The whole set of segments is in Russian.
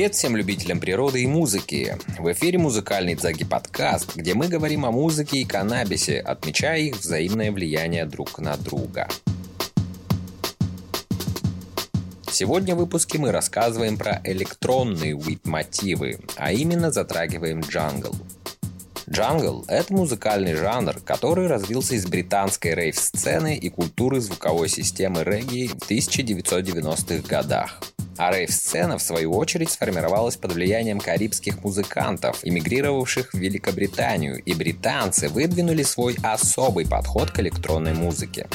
Привет всем любителям природы и музыки! В эфире музыкальный Dzagi подкаст, где мы говорим о музыке и каннабисе, отмечая их взаимное влияние друг на друга. Сегодня в выпуске мы рассказываем про электронные weed-мотивы, а именно затрагиваем джангл. Джангл – это музыкальный жанр, который развился из британской рейв-сцены и культуры звуковой системы регги в 1990-х годах. А рейв-сцена, в свою очередь, сформировалась под влиянием карибских музыкантов, эмигрировавших в Великобританию, и британцы выдвинули свой особый подход к электронной музыке.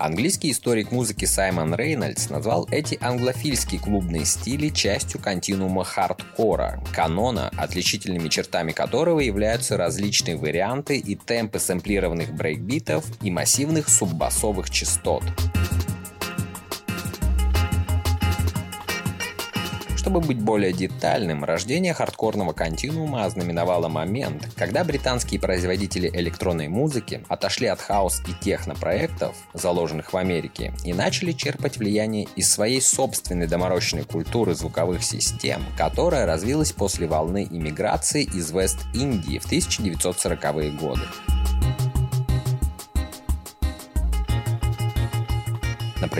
Английский историк музыки Саймон Рейнольдс назвал эти англофильские клубные стили частью континуума хардкора, канона, отличительными чертами которого являются различные варианты и темпы сэмплированных брейкбитов и массивных суббасовых частот. Чтобы быть более детальным, рождение хардкорного континуума ознаменовало момент, когда британские производители электронной музыки отошли от хаос и технопроектов, заложенных в Америке, и начали черпать влияние из своей собственной доморощенной культуры звуковых систем, которая развилась после волны иммиграции из Вест-Индии в 1940-е годы.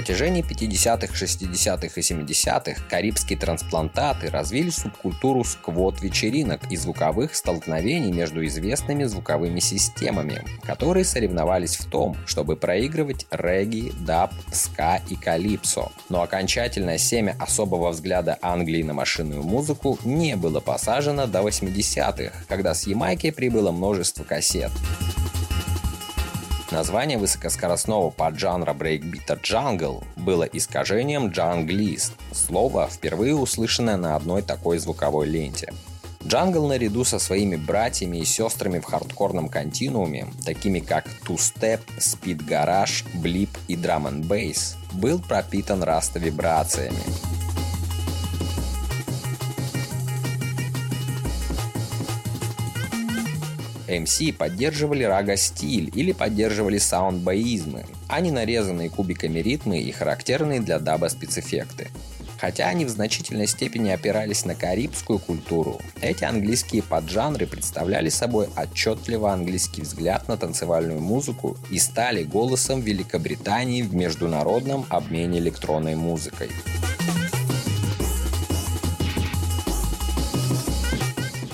Протяжении 50-х, 60-х и 70-х карибские трансплантаты развили субкультуру сквот-вечеринок и звуковых столкновений между известными звуковыми системами, которые соревновались в том, чтобы проигрывать регги, даб, ска и калипсо. Но окончательное семя особого взгляда Англии на машинную музыку не было посажено до 80-х, когда с Ямайки прибыло множество кассет. Название высокоскоростного поджанра брейкбита «джангл» было искажением «junglist», слово, впервые услышанное на одной такой звуковой ленте. Джангл наряду со своими братьями и сестрами в хардкорном континууме, такими как Two Step, Speed Garage, Blip и Drum and Bass был пропитан раста-вибрациями. MC поддерживали рага-стиль или поддерживали саунд-баизмы, а не нарезанные кубиками ритмы и характерные для даба спецэффекты. Хотя они в значительной степени опирались на карибскую культуру, эти английские поджанры представляли собой отчетливо английский взгляд на танцевальную музыку и стали голосом Великобритании в международном обмене электронной музыкой.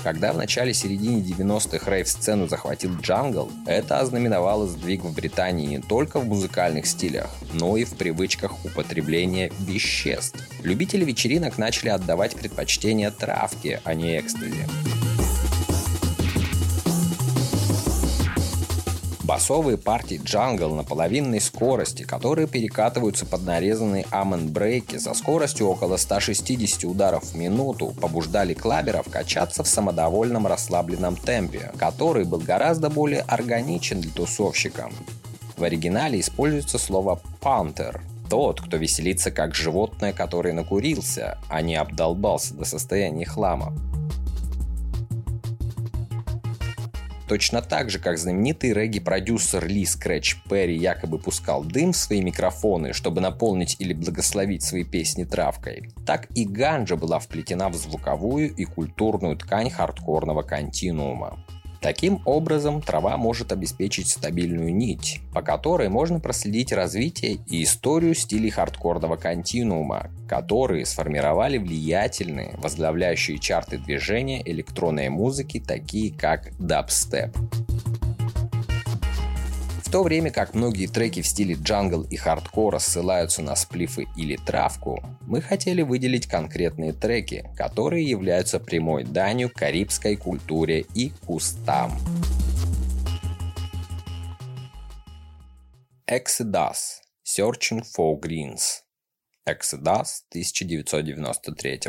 Когда в начале-середине 90-х рейв-сцену захватил джангл, это ознаменовало сдвиг в Британии не только в музыкальных стилях, но и в привычках употребления веществ. Любители вечеринок начали отдавать предпочтение травке, а не экстази. Басовые партии джангл на половинной скорости, которые перекатываются под нарезанные амен брейки со скоростью около 160 ударов в минуту, побуждали клаберов качаться в самодовольном расслабленном темпе, который был гораздо более органичен для тусовщика. В оригинале используется слово «пантер», тот, кто веселится как животное, которое накурился, а не обдолбался до состояния хлама. Точно так же, как знаменитый регги-продюсер Ли Скретч Перри якобы пускал дым в свои микрофоны, чтобы наполнить или благословить свои песни травкой, так и ганджа была вплетена в звуковую и культурную ткань хардкорного континуума. Таким образом, трава может обеспечить стабильную нить, по которой можно проследить развитие и историю стилей хардкорного континуума, которые сформировали влиятельные, возглавляющие чарты движения электронной музыки, такие как дабстеп. В то время как многие треки в стиле джангл и хардкора ссылаются на сплифы или травку, мы хотели выделить конкретные треки, которые являются прямой данью карибской культуре и кустам. Exodus – Searching for Greens. Exodus 1993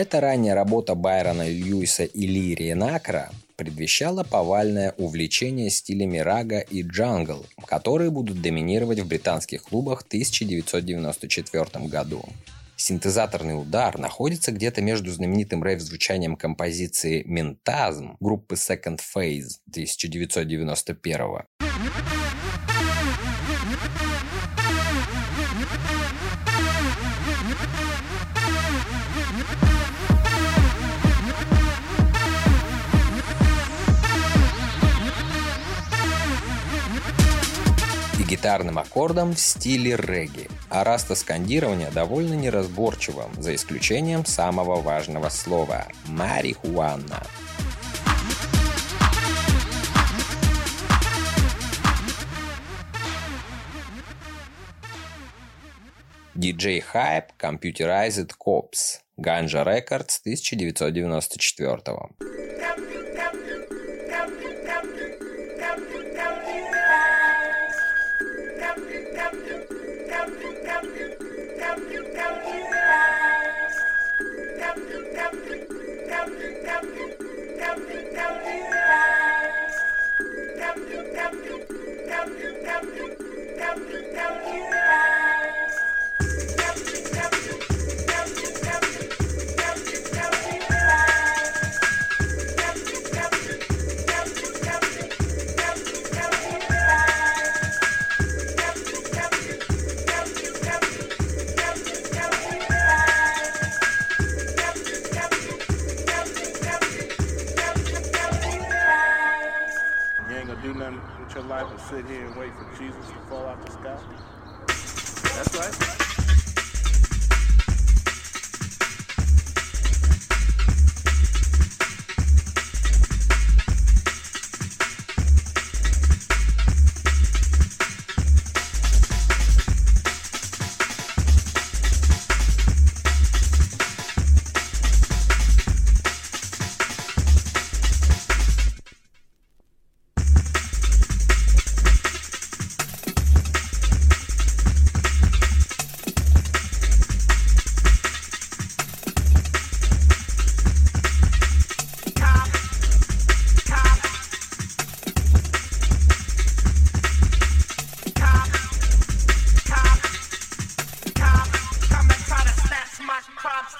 Эта ранняя работа Байрона Льюиса и Лири Накра предвещала повальное увлечение стилями рага и джангл, которые будут доминировать в британских клубах в 1994 году. Синтезаторный удар находится где-то между знаменитым рейв-звучанием композиции «Ментазм» группы Second Phase 1991 гитарным аккордом в стиле регги, а раста скандирования довольно неразборчивым, за исключением самого важного слова – «марихуана». DJ Hype Computerized Cops Ganja Records 1994 Thank you. crops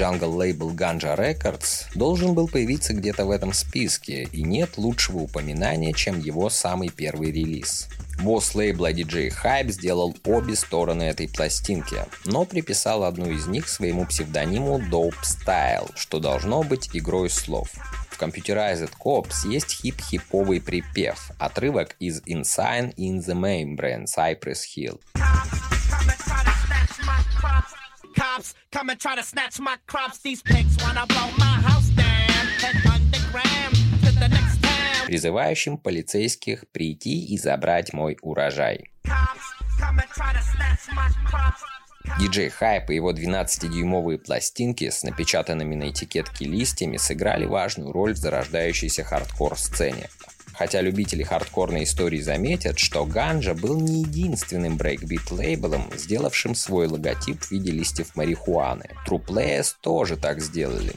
джангл лейбл Ganja Records должен был появиться где-то в этом списке, и нет лучшего упоминания, чем его самый первый релиз. Босс лейбла DJ Hype сделал обе стороны этой пластинки, но приписал одну из них своему псевдониму Dope Style, что должно быть игрой слов. В Computerized Cops есть хип-хиповый припев, отрывок из Inside in the Membrane Cypress Hill. Cops come and try to snatch my crops. These pigs wanna blow my house down. Head underground to the next town. Призывающим полицейских прийти и забрать мой урожай. DJ Hype и его 12-дюймовые пластинки с напечатанными на этикетке листьями сыграли важную роль в зарождающейся хардкор-сцене. Хотя любители хардкорной истории заметят, что Ganja был не единственным брейкбит-лейблом, сделавшим свой логотип в виде листьев марихуаны. Players тоже так сделали.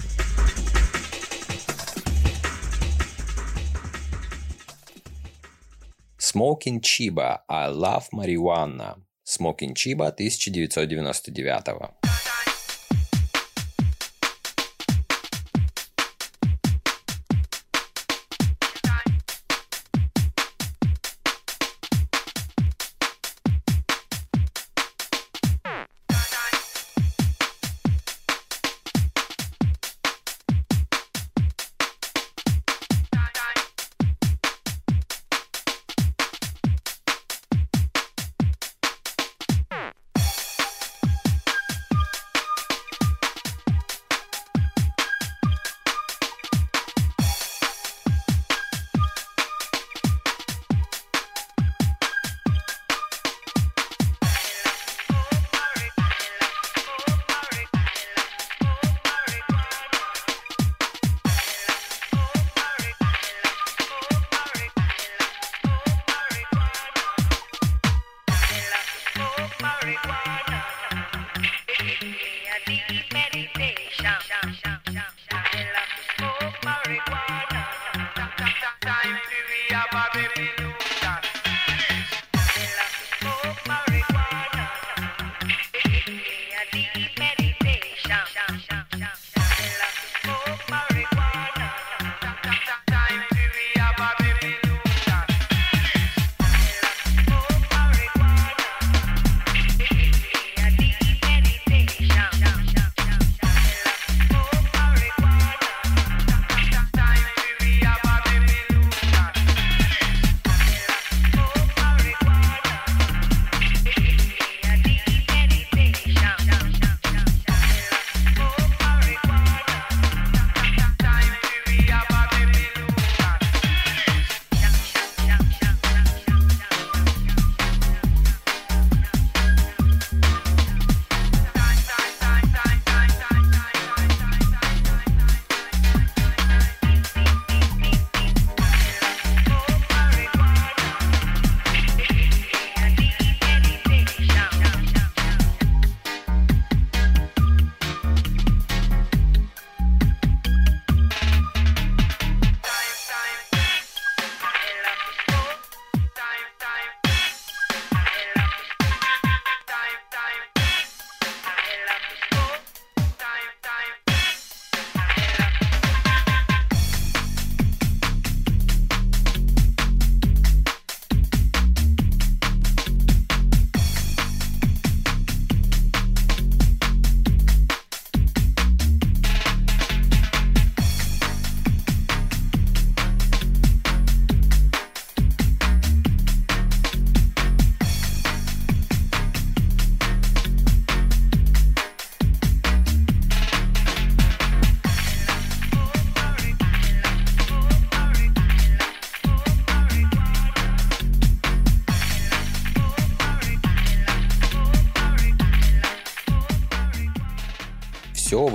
Smoking Chiba I Love Marijuana. Smoking Chiba 1999.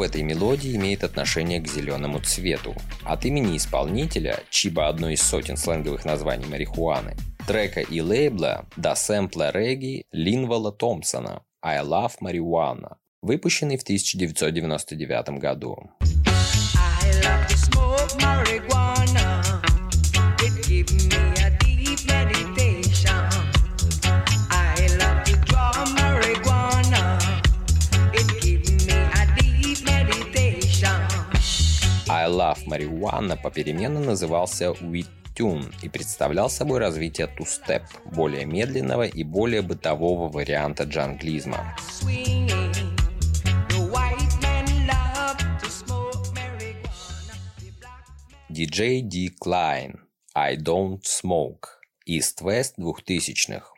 Этой мелодии имеет отношение к зеленому цвету. От имени исполнителя, чиба одно из сотен сленговых названий марихуаны, трека и лейбла до сэмпла регги Линвала Томпсона «I Love Marijuana», выпущенный в 1999 году. I love to smoke Marijuana попеременно назывался Tune и представлял собой развитие ту-степ, более медленного и более бытового варианта джанглизма. DJ D. Klein I Don't Smoke East-West 2000-х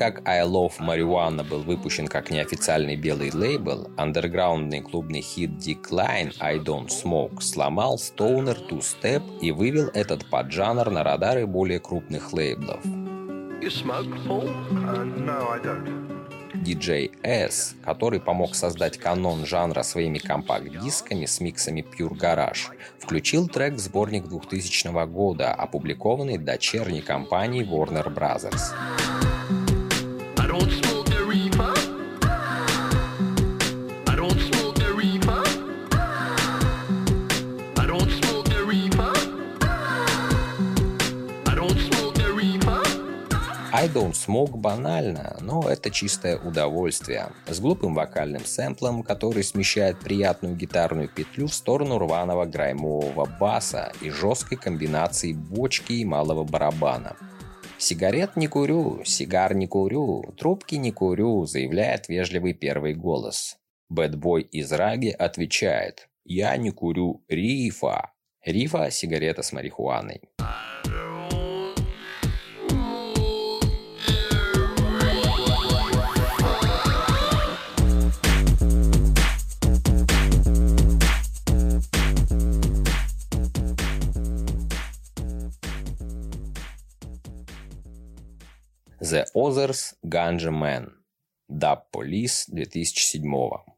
как I Love Marijuana был выпущен как неофициальный белый лейбл, андерграундный клубный хит Decline I Don't Smoke сломал Stoner Two Step и вывел этот поджанр на радары более крупных лейблов. You smoke, Paul? Uh, no, I don't. DJ S, который помог создать канон жанра своими компакт-дисками с миксами Pure Garage, включил трек в сборник 2000 года, опубликованный дочерней компанией Warner Brothers. I Don't Smoke банально, но это чистое удовольствие. С глупым вокальным сэмплом, который смещает приятную гитарную петлю в сторону рваного граймового баса и жесткой комбинации бочки и малого барабана. «Сигарет не курю, сигар не курю, трубки не курю», заявляет вежливый первый голос. Бэтбой из Раги отвечает «Я не курю рифа». Рифа – сигарета с марихуаной. The Others Ganja Man. Dub Police 2007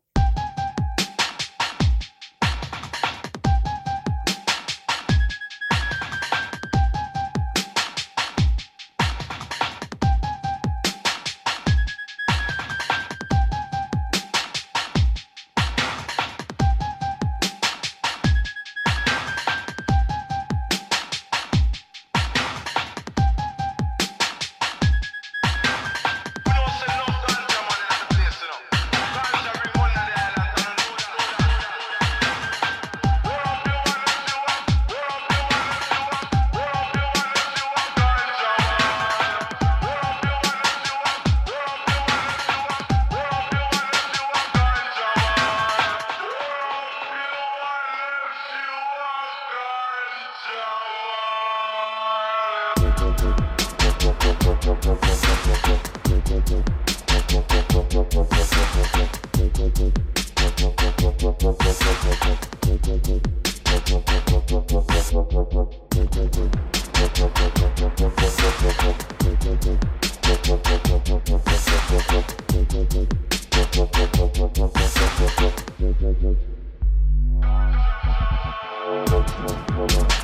Thank you.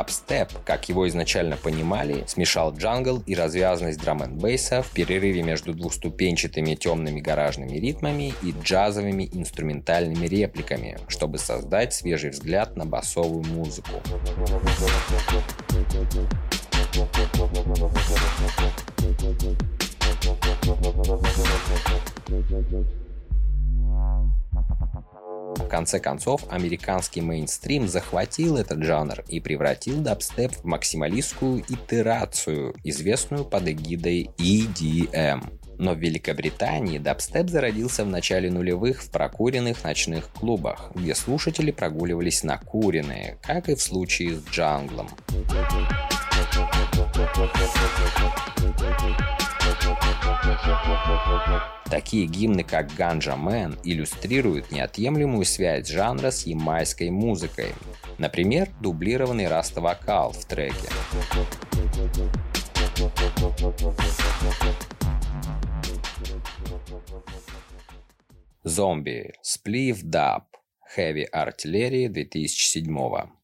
Дабстеп, как его изначально понимали, смешал джангл и развязанность драм н бейса в перерыве между двухступенчатыми темными гаражными ритмами и джазовыми инструментальными репликами, чтобы создать свежий взгляд на басовую музыку. В конце концов, американский мейнстрим захватил этот жанр и превратил дабстеп в максималистскую итерацию, известную под эгидой EDM. Но в Великобритании дабстеп зародился в начале нулевых в прокуренных ночных клубах, где слушатели прогуливались накуренные, как и в случае с джанглом. Такие гимны, как «Ganja Man», иллюстрируют неотъемлемую связь жанра с ямайской музыкой. Например, дублированный раста-вокал в треке. Zombie. Spliff Dub. Heavy Artillery 2007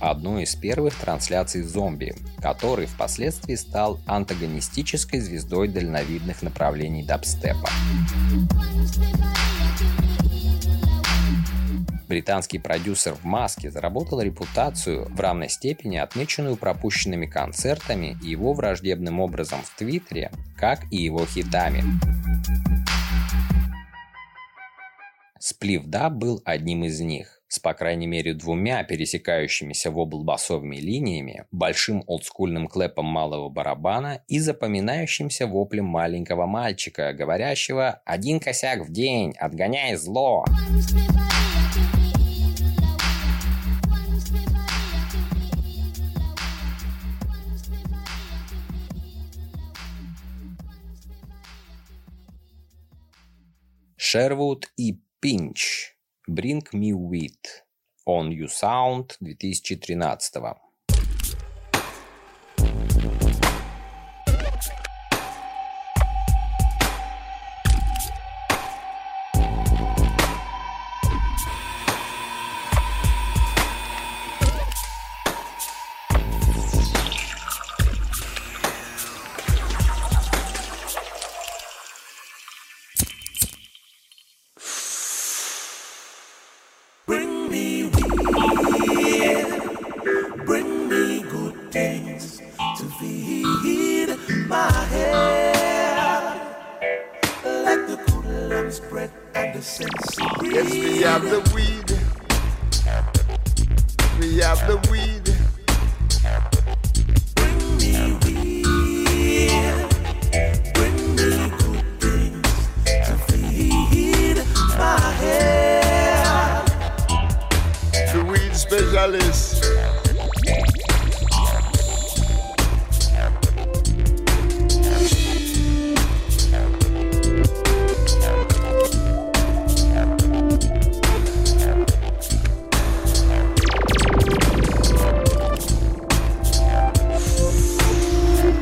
одной из первых трансляций зомби, который впоследствии стал антагонистической звездой дальновидных направлений дабстепа. Британский продюсер в маске заработал репутацию в равной степени отмеченную пропущенными концертами и его враждебным образом в Твиттере, как и его хитами. Сплив Даб был одним из них с по крайней мере двумя пересекающимися в басовыми линиями, большим олдскульным клэпом малого барабана и запоминающимся воплем маленького мальчика, говорящего «один косяк в день, отгоняй зло». Шервуд и Пинч Bring Me Wheat On You Sound 2013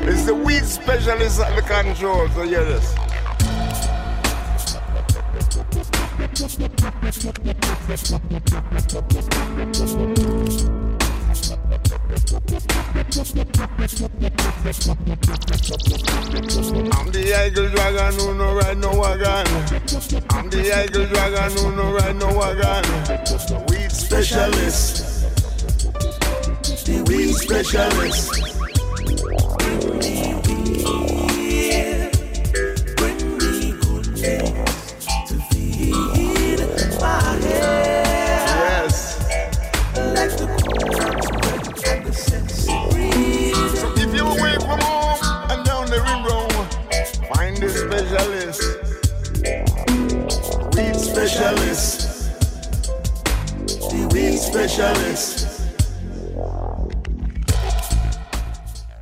It's the weed specialist at the controls, so hear this. Dragon who no ride no wagon. I'm the eagle dragon who no ride no wagon. Weed specialist. The weed specialist.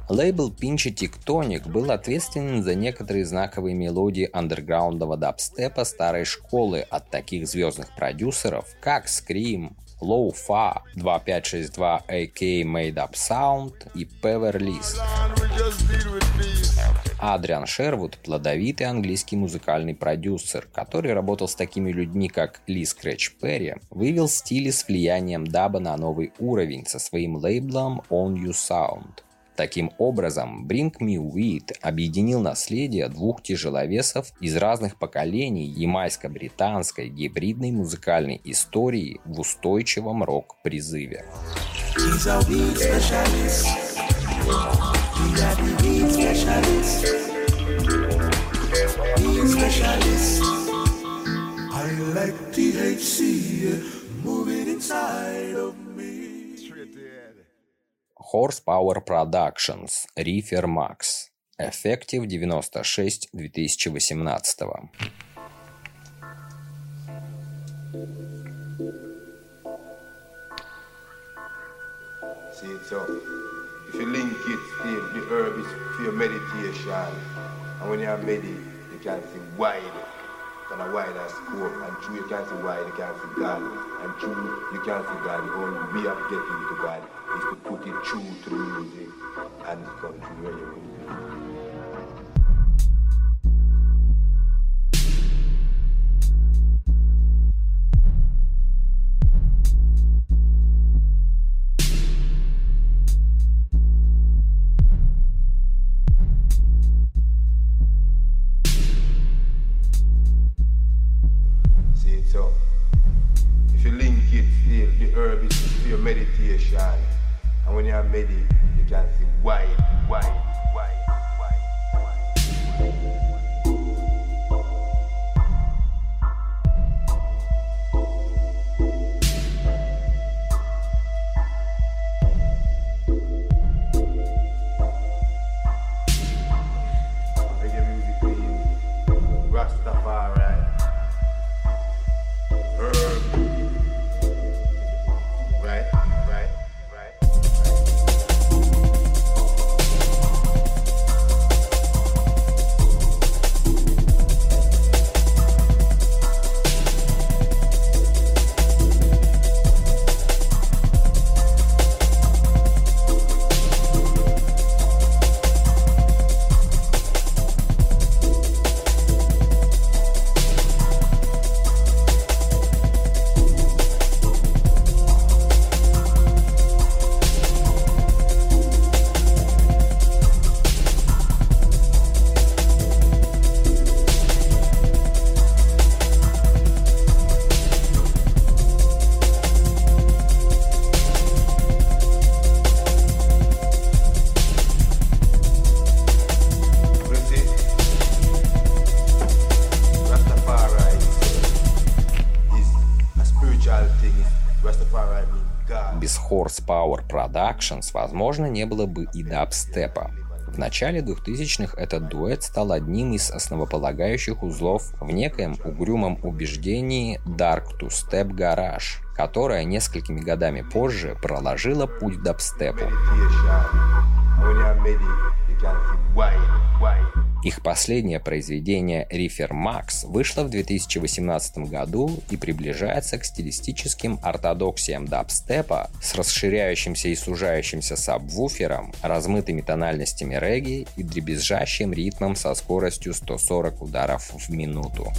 Лейбл Пинчи Тиктоник был ответственен за некоторые знаковые мелодии андерграундного дабстепа старой школы от таких звездных продюсеров, как Scream, Low Fa, 2562 AK Made Up Sound и Peverlist. Адриан Шервуд – плодовитый английский музыкальный продюсер, который работал с такими людьми, как Ли Скретч Перри, вывел стили с влиянием даба на новый уровень со своим лейблом On You Sound. Таким образом, Bring Me Weed объединил наследие двух тяжеловесов из разных поколений ямайско-британской гибридной музыкальной истории в устойчивом рок-призыве. Like THC moving inside of Horsepower Productions, Reefer Max. Effective 96 2018. See it so. If you link it, still, the herb is for your meditation. And when you're medi, you can see wide, kind of wider scope. And true, you can't see wide, you can't see God. And true, you can't see God. The only way of getting to God is to put it true the music and come to where you So, if you link it, the, the herb is your meditation. And when you are medi, you can see why, why, why. Productions, возможно, не было бы и дабстепа. В начале 2000-х этот дуэт стал одним из основополагающих узлов в некоем угрюмом убеждении Dark to Step Garage, которое несколькими годами позже проложило путь дабстепу. Meditation. Их последнее произведение «Рифер Макс» вышло в 2018 году и приближается к стилистическим ортодоксиям дабстепа с расширяющимся и сужающимся сабвуфером, размытыми тональностями регги и дребезжащим ритмом со скоростью 140 ударов в минуту.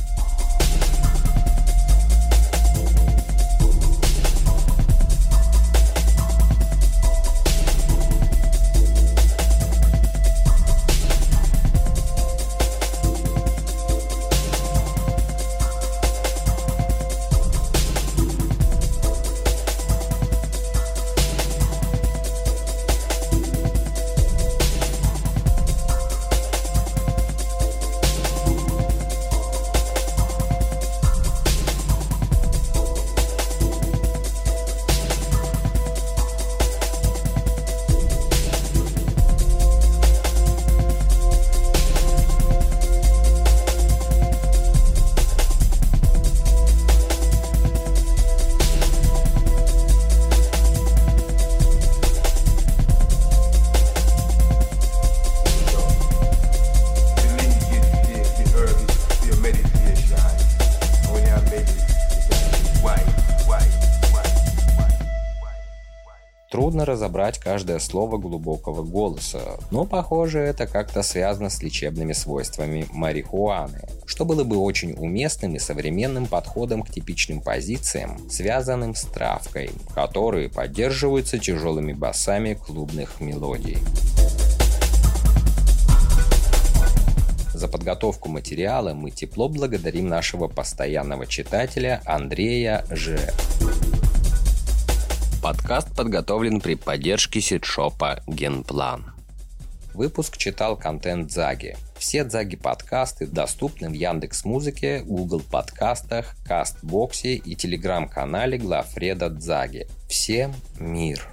Трудно разобрать каждое слово глубокого голоса, но похоже это как-то связано с лечебными свойствами марихуаны, что было бы очень уместным и современным подходом к типичным позициям, связанным с травкой, которые поддерживаются тяжелыми басами клубных мелодий. За подготовку материала мы тепло благодарим нашего постоянного читателя Андрея Ж. Подкаст подготовлен при поддержке сетшопа Генплан. Выпуск читал контент Заги. Все Заги подкасты доступны в Яндекс Музыке, Google подкастах, Кастбоксе и телеграм-канале Глафреда Дзаги. Всем мир!